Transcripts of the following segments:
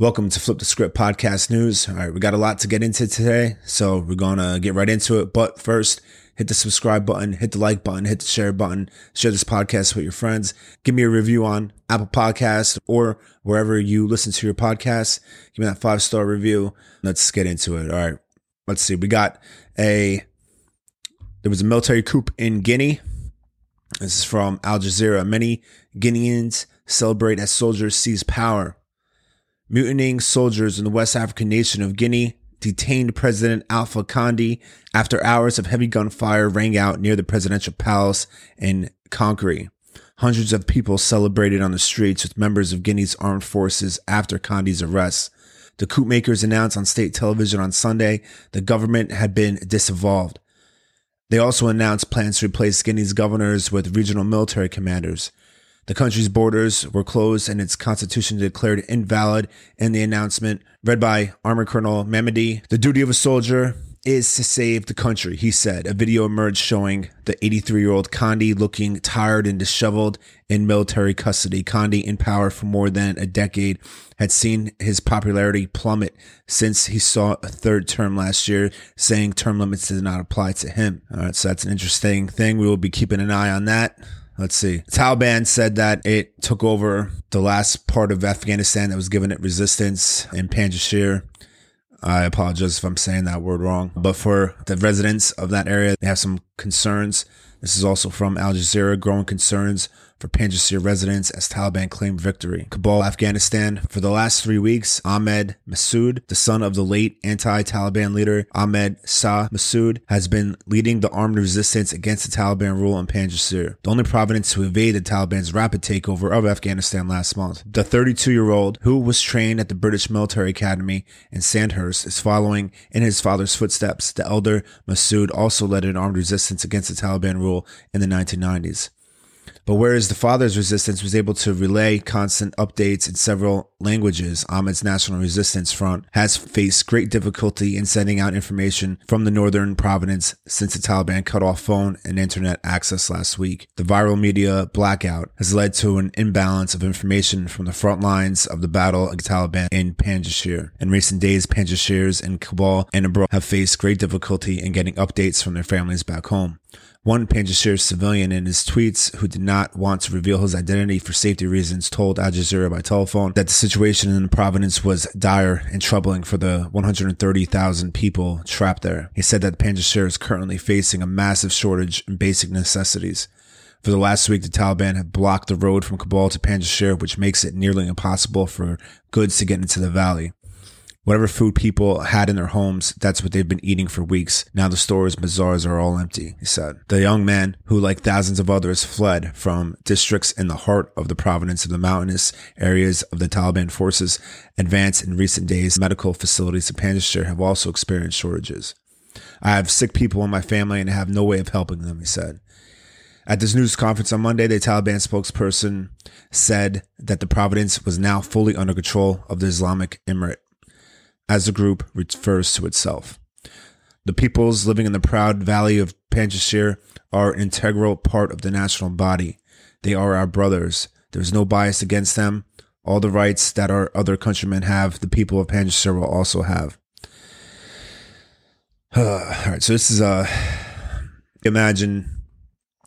Welcome to Flip the Script Podcast News. All right, we got a lot to get into today, so we're to get right into it. But first, hit the subscribe button, hit the like button, hit the share button, share this podcast with your friends. Give me a review on Apple Podcast or wherever you listen to your podcast. Give me that five star review. Let's get into it. All right, let's see. We got a, there was a military coup in Guinea. This is from Al Jazeera. Many Guineans celebrate as soldiers seize power. Mutinying soldiers in the West African nation of Guinea detained President Alpha Conde after hours of heavy gunfire rang out near the presidential palace in Conakry. Hundreds of people celebrated on the streets with members of Guinea's armed forces after Conde's arrest. The coup makers announced on state television on Sunday the government had been disavowed. They also announced plans to replace Guinea's governors with regional military commanders. The country's borders were closed and its constitution declared invalid in the announcement read by Army Colonel Mamadi. The duty of a soldier is to save the country, he said. A video emerged showing the 83 year old Conde looking tired and disheveled in military custody. Conde, in power for more than a decade, had seen his popularity plummet since he saw a third term last year, saying term limits did not apply to him. All right, so that's an interesting thing. We will be keeping an eye on that. Let's see. Taliban said that it took over the last part of Afghanistan that was given it resistance in Panjshir. I apologize if I'm saying that word wrong. But for the residents of that area, they have some concerns. This is also from Al Jazeera, growing concerns for Panjshir residents as Taliban claimed victory. Kabul, Afghanistan. For the last three weeks, Ahmed Massoud, the son of the late anti-Taliban leader Ahmed Shah Massoud, has been leading the armed resistance against the Taliban rule in Panjshir, the only province to evade the Taliban's rapid takeover of Afghanistan last month. The 32-year-old, who was trained at the British Military Academy in Sandhurst, is following in his father's footsteps. The elder Massoud also led an armed resistance against the Taliban rule in the 1990s. But whereas the father's resistance was able to relay constant updates in several languages, Ahmed's National Resistance Front has faced great difficulty in sending out information from the northern province since the Taliban cut off phone and internet access last week. The viral media blackout has led to an imbalance of information from the front lines of the battle against Taliban in Panjshir. In recent days, Panjshirs in Kabul and abroad have faced great difficulty in getting updates from their families back home. One Panjshir civilian in his tweets who did not want to reveal his identity for safety reasons told Al Jazeera by telephone that the situation in the province was dire and troubling for the 130,000 people trapped there. He said that Panjshir is currently facing a massive shortage in basic necessities. For the last week, the Taliban have blocked the road from Kabul to Panjshir, which makes it nearly impossible for goods to get into the valley. Whatever food people had in their homes, that's what they've been eating for weeks. Now the stores, bazaars are all empty, he said. The young man, who like thousands of others fled from districts in the heart of the province of the mountainous areas of the Taliban forces, advanced in recent days. Medical facilities in Panjshir have also experienced shortages. I have sick people in my family and have no way of helping them, he said. At this news conference on Monday, the Taliban spokesperson said that the province was now fully under control of the Islamic Emirate as the group refers to itself. The peoples living in the proud valley of Panjshir are an integral part of the national body. They are our brothers. There's no bias against them. All the rights that our other countrymen have, the people of Panjshir will also have. All right, so this is uh, imagine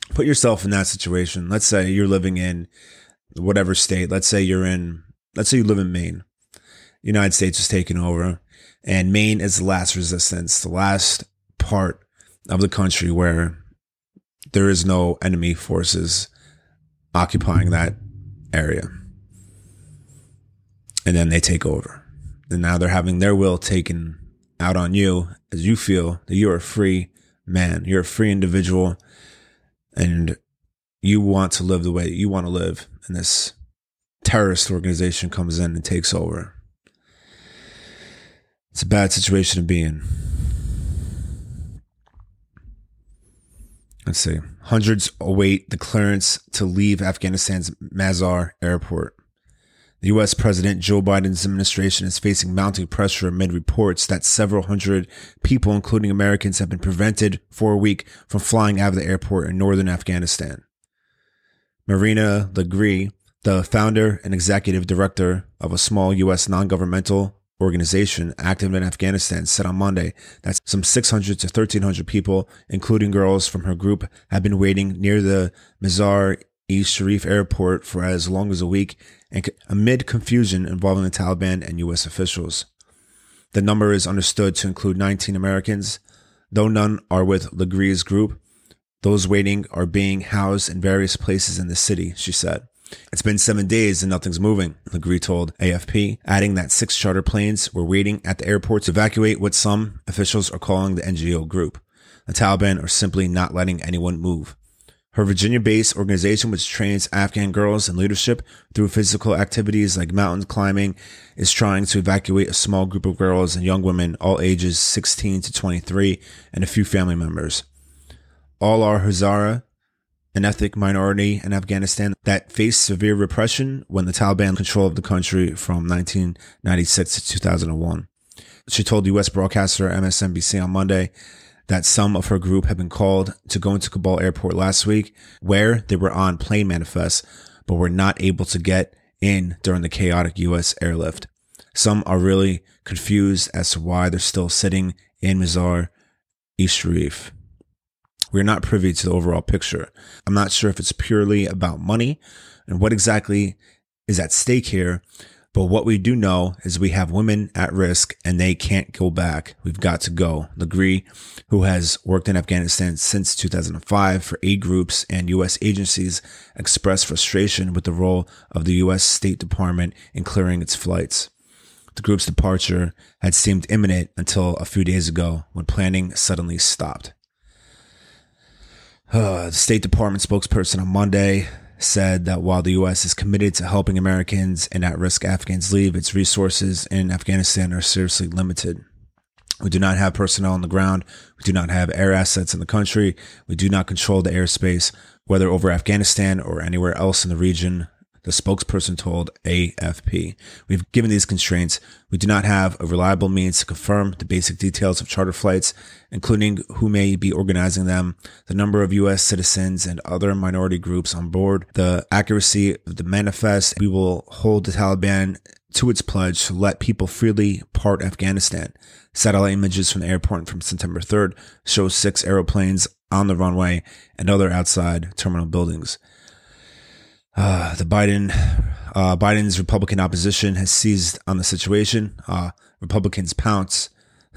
put yourself in that situation. Let's say you're living in whatever state. Let's say you're in let's say you live in Maine United States was taken over, and Maine is the last resistance, the last part of the country where there is no enemy forces occupying that area. And then they take over. And now they're having their will taken out on you as you feel that you're a free man, you're a free individual, and you want to live the way you want to live. And this terrorist organization comes in and takes over. It's a bad situation to be in. Let's see. Hundreds await the clearance to leave Afghanistan's Mazar airport. The U.S. President Joe Biden's administration is facing mounting pressure amid reports that several hundred people, including Americans, have been prevented for a week from flying out of the airport in northern Afghanistan. Marina LeGree, The founder and executive director of a small U.S. non governmental organization active in Afghanistan said on Monday that some 600 to 1,300 people, including girls from her group, have been waiting near the Mazar e Sharif airport for as long as a week and amid confusion involving the Taliban and U.S. officials. The number is understood to include 19 Americans, though none are with LeGree's group. Those waiting are being housed in various places in the city, she said. It's been seven days and nothing's moving, LeGree told AFP, adding that six charter planes were waiting at the airport to evacuate what some officials are calling the NGO group. The Taliban are simply not letting anyone move. Her Virginia based organization, which trains Afghan girls in leadership through physical activities like mountain climbing, is trying to evacuate a small group of girls and young women, all ages 16 to 23, and a few family members. All are Hazara, an ethnic minority in Afghanistan that faced severe repression when the Taliban controlled the country from 1996 to 2001. She told U.S. broadcaster MSNBC on Monday that some of her group had been called to go into Kabul airport last week, where they were on plane manifests, but were not able to get in during the chaotic U.S. airlift. Some are really confused as to why they're still sitting in Mazar e Sharif. We're not privy to the overall picture. I'm not sure if it's purely about money and what exactly is at stake here. But what we do know is we have women at risk and they can't go back. We've got to go. LeGree, who has worked in Afghanistan since 2005 for aid groups and U.S. agencies, expressed frustration with the role of the U.S. State Department in clearing its flights. The group's departure had seemed imminent until a few days ago when planning suddenly stopped. Uh, the State Department spokesperson on Monday said that while the U.S. is committed to helping Americans and at risk Afghans leave, its resources in Afghanistan are seriously limited. We do not have personnel on the ground. We do not have air assets in the country. We do not control the airspace, whether over Afghanistan or anywhere else in the region the spokesperson told AFP. We've given these constraints. We do not have a reliable means to confirm the basic details of charter flights, including who may be organizing them, the number of U.S. citizens and other minority groups on board, the accuracy of the manifest. We will hold the Taliban to its pledge to let people freely part Afghanistan. Satellite images from the airport from September 3rd show six aeroplanes on the runway and other outside terminal buildings. Uh, the Biden, uh, Biden's Republican opposition has seized on the situation. Uh, Republicans pounce.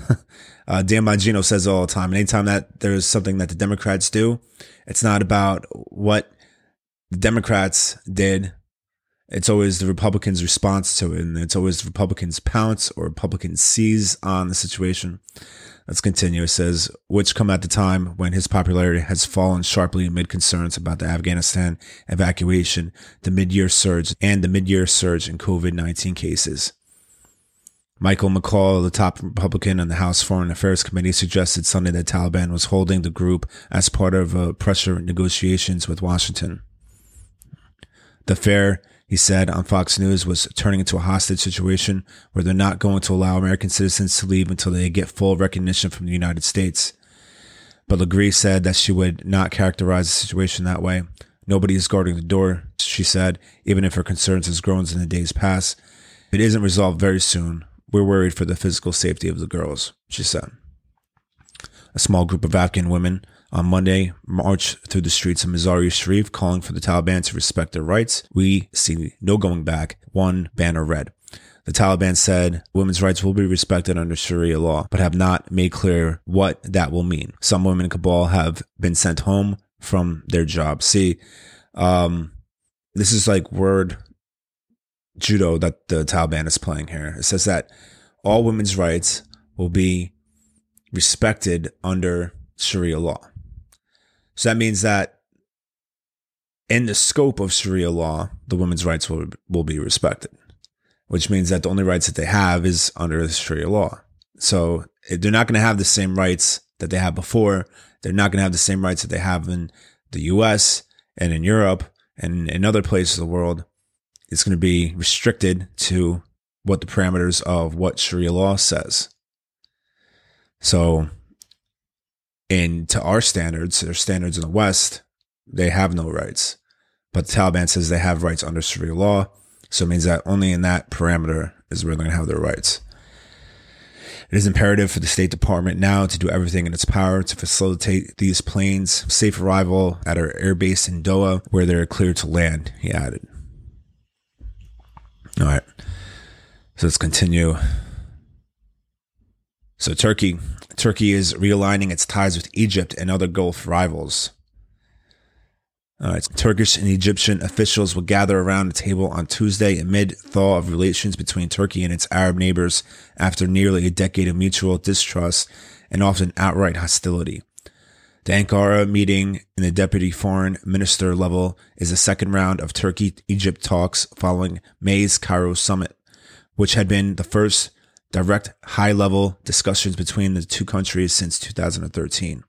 uh, Dan Bongino says all the time. And anytime that there's something that the Democrats do, it's not about what the Democrats did. It's always the Republicans' response to it. And it's always the Republicans pounce or Republicans seize on the situation. Let's continue. It says, which come at the time when his popularity has fallen sharply amid concerns about the Afghanistan evacuation, the mid-year surge, and the mid-year surge in COVID-19 cases. Michael McCaul, the top Republican on the House Foreign Affairs Committee, suggested Sunday that Taliban was holding the group as part of uh, pressure negotiations with Washington. The fair he said on Fox News was turning into a hostage situation where they're not going to allow American citizens to leave until they get full recognition from the United States. But LeGree said that she would not characterize the situation that way. Nobody is guarding the door, she said, even if her concerns has grown in the days past. If it isn't resolved very soon. We're worried for the physical safety of the girls, she said. A small group of Afghan women on Monday marched through the streets of Mazar-e Sharif calling for the Taliban to respect their rights. We see no going back. One banner read. The Taliban said women's rights will be respected under Sharia law, but have not made clear what that will mean. Some women in Kabul have been sent home from their jobs. See, um, this is like word judo that the Taliban is playing here. It says that all women's rights will be respected under Sharia law. So that means that in the scope of Sharia law, the women's rights will, will be respected, which means that the only rights that they have is under the Sharia law. So eh, they're not going to have the same rights that they had before. They're not going to have the same rights that they have in the US and in Europe and in other places of the world. It's going to be restricted to what the parameters of what Sharia law says. So and to our standards, their standards in the West, they have no rights. But the Taliban says they have rights under Sharia law. So it means that only in that parameter is where they're going to have their rights. It is imperative for the State Department now to do everything in its power to facilitate these planes' safe arrival at our airbase in Doha, where they're cleared to land, he added. All right. So let's continue. So Turkey, Turkey is realigning its ties with Egypt and other Gulf rivals. All right, Turkish and Egyptian officials will gather around a table on Tuesday amid thaw of relations between Turkey and its Arab neighbors after nearly a decade of mutual distrust and often outright hostility. The Ankara meeting in the deputy foreign minister level is the second round of Turkey Egypt talks following May's Cairo summit, which had been the first direct high level discussions between the two countries since 2013.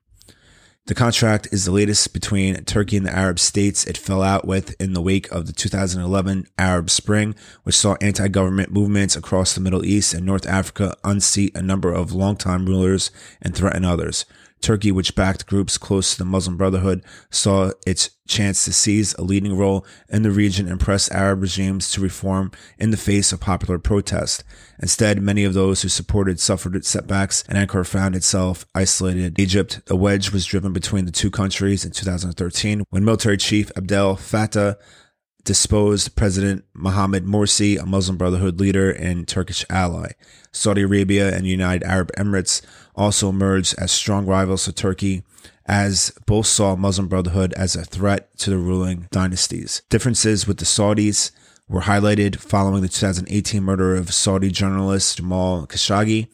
The contract is the latest between Turkey and the Arab states it fell out with in the wake of the 2011 Arab Spring, which saw anti government movements across the Middle East and North Africa unseat a number of longtime rulers and threaten others. Turkey, which backed groups close to the Muslim Brotherhood, saw its chance to seize a leading role in the region and press Arab regimes to reform in the face of popular protest. Instead, many of those who supported suffered setbacks and Ankara found itself isolated. Egypt, a wedge was driven between the two countries in 2013 when military chief Abdel Fattah disposed President Mohamed Morsi, a Muslim Brotherhood leader and Turkish ally. Saudi Arabia and United Arab Emirates also emerged as strong rivals to Turkey, as both saw Muslim Brotherhood as a threat to the ruling dynasties. Differences with the Saudis were highlighted following the 2018 murder of Saudi journalist Jamal Khashoggi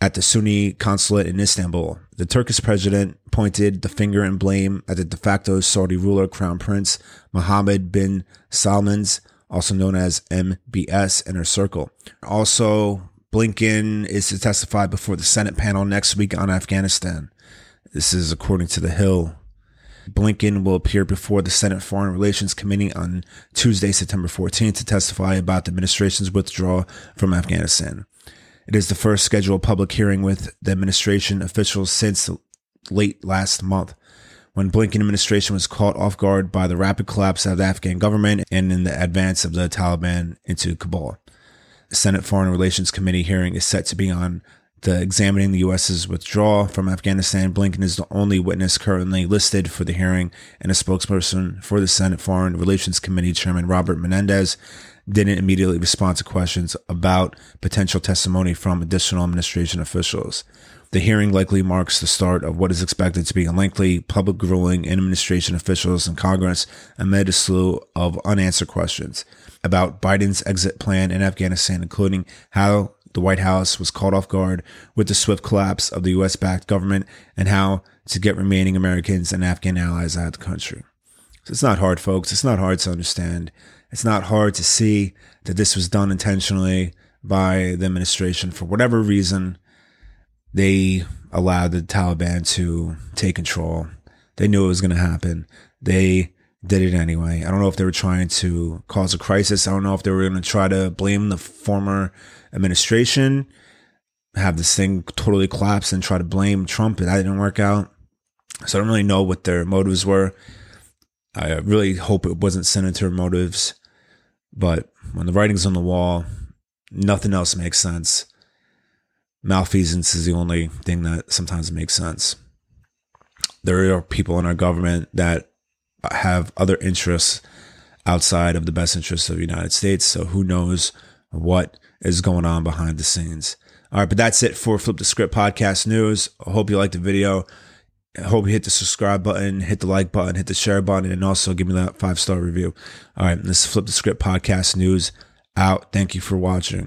at the Sunni consulate in Istanbul. The Turkish president pointed the finger and blame at the de facto Saudi ruler, Crown Prince Mohammed bin Salman's, also known as MBS, inner circle. Also, Blinken is to testify before the Senate panel next week on Afghanistan. This is according to The Hill. Blinken will appear before the Senate Foreign Relations Committee on Tuesday, September 14th to testify about the administration's withdrawal from Afghanistan. It is the first scheduled public hearing with the administration officials since late last month, when Blinken administration was caught off guard by the rapid collapse of the Afghan government and in the advance of the Taliban into Kabul. Senate Foreign Relations Committee hearing is set to be on the examining the U.S.'s withdrawal from Afghanistan. Blinken is the only witness currently listed for the hearing, and a spokesperson for the Senate Foreign Relations Committee Chairman Robert Menendez didn't immediately respond to questions about potential testimony from additional administration officials. The hearing likely marks the start of what is expected to be a lengthy public grueling in administration officials and Congress amid a slew of unanswered questions about Biden's exit plan in Afghanistan, including how the White House was caught off guard with the swift collapse of the US backed government and how to get remaining Americans and Afghan allies out of the country. So it's not hard, folks. It's not hard to understand it's not hard to see that this was done intentionally by the administration for whatever reason. They allowed the Taliban to take control. They knew it was going to happen. They did it anyway. I don't know if they were trying to cause a crisis. I don't know if they were going to try to blame the former administration, have this thing totally collapse and try to blame Trump. And That didn't work out. So I don't really know what their motives were. I really hope it wasn't senator motives. But when the writing's on the wall, nothing else makes sense. Malfeasance is the only thing that sometimes makes sense. There are people in our government that have other interests outside of the best interests of the United States. So who knows what is going on behind the scenes. All right, but that's it for Flip the Script podcast news. I hope you liked the video. I hope you hit the subscribe button, hit the like button, hit the share button, and also give me that five star review. All right, this is Flip the Script podcast news out. Thank you for watching.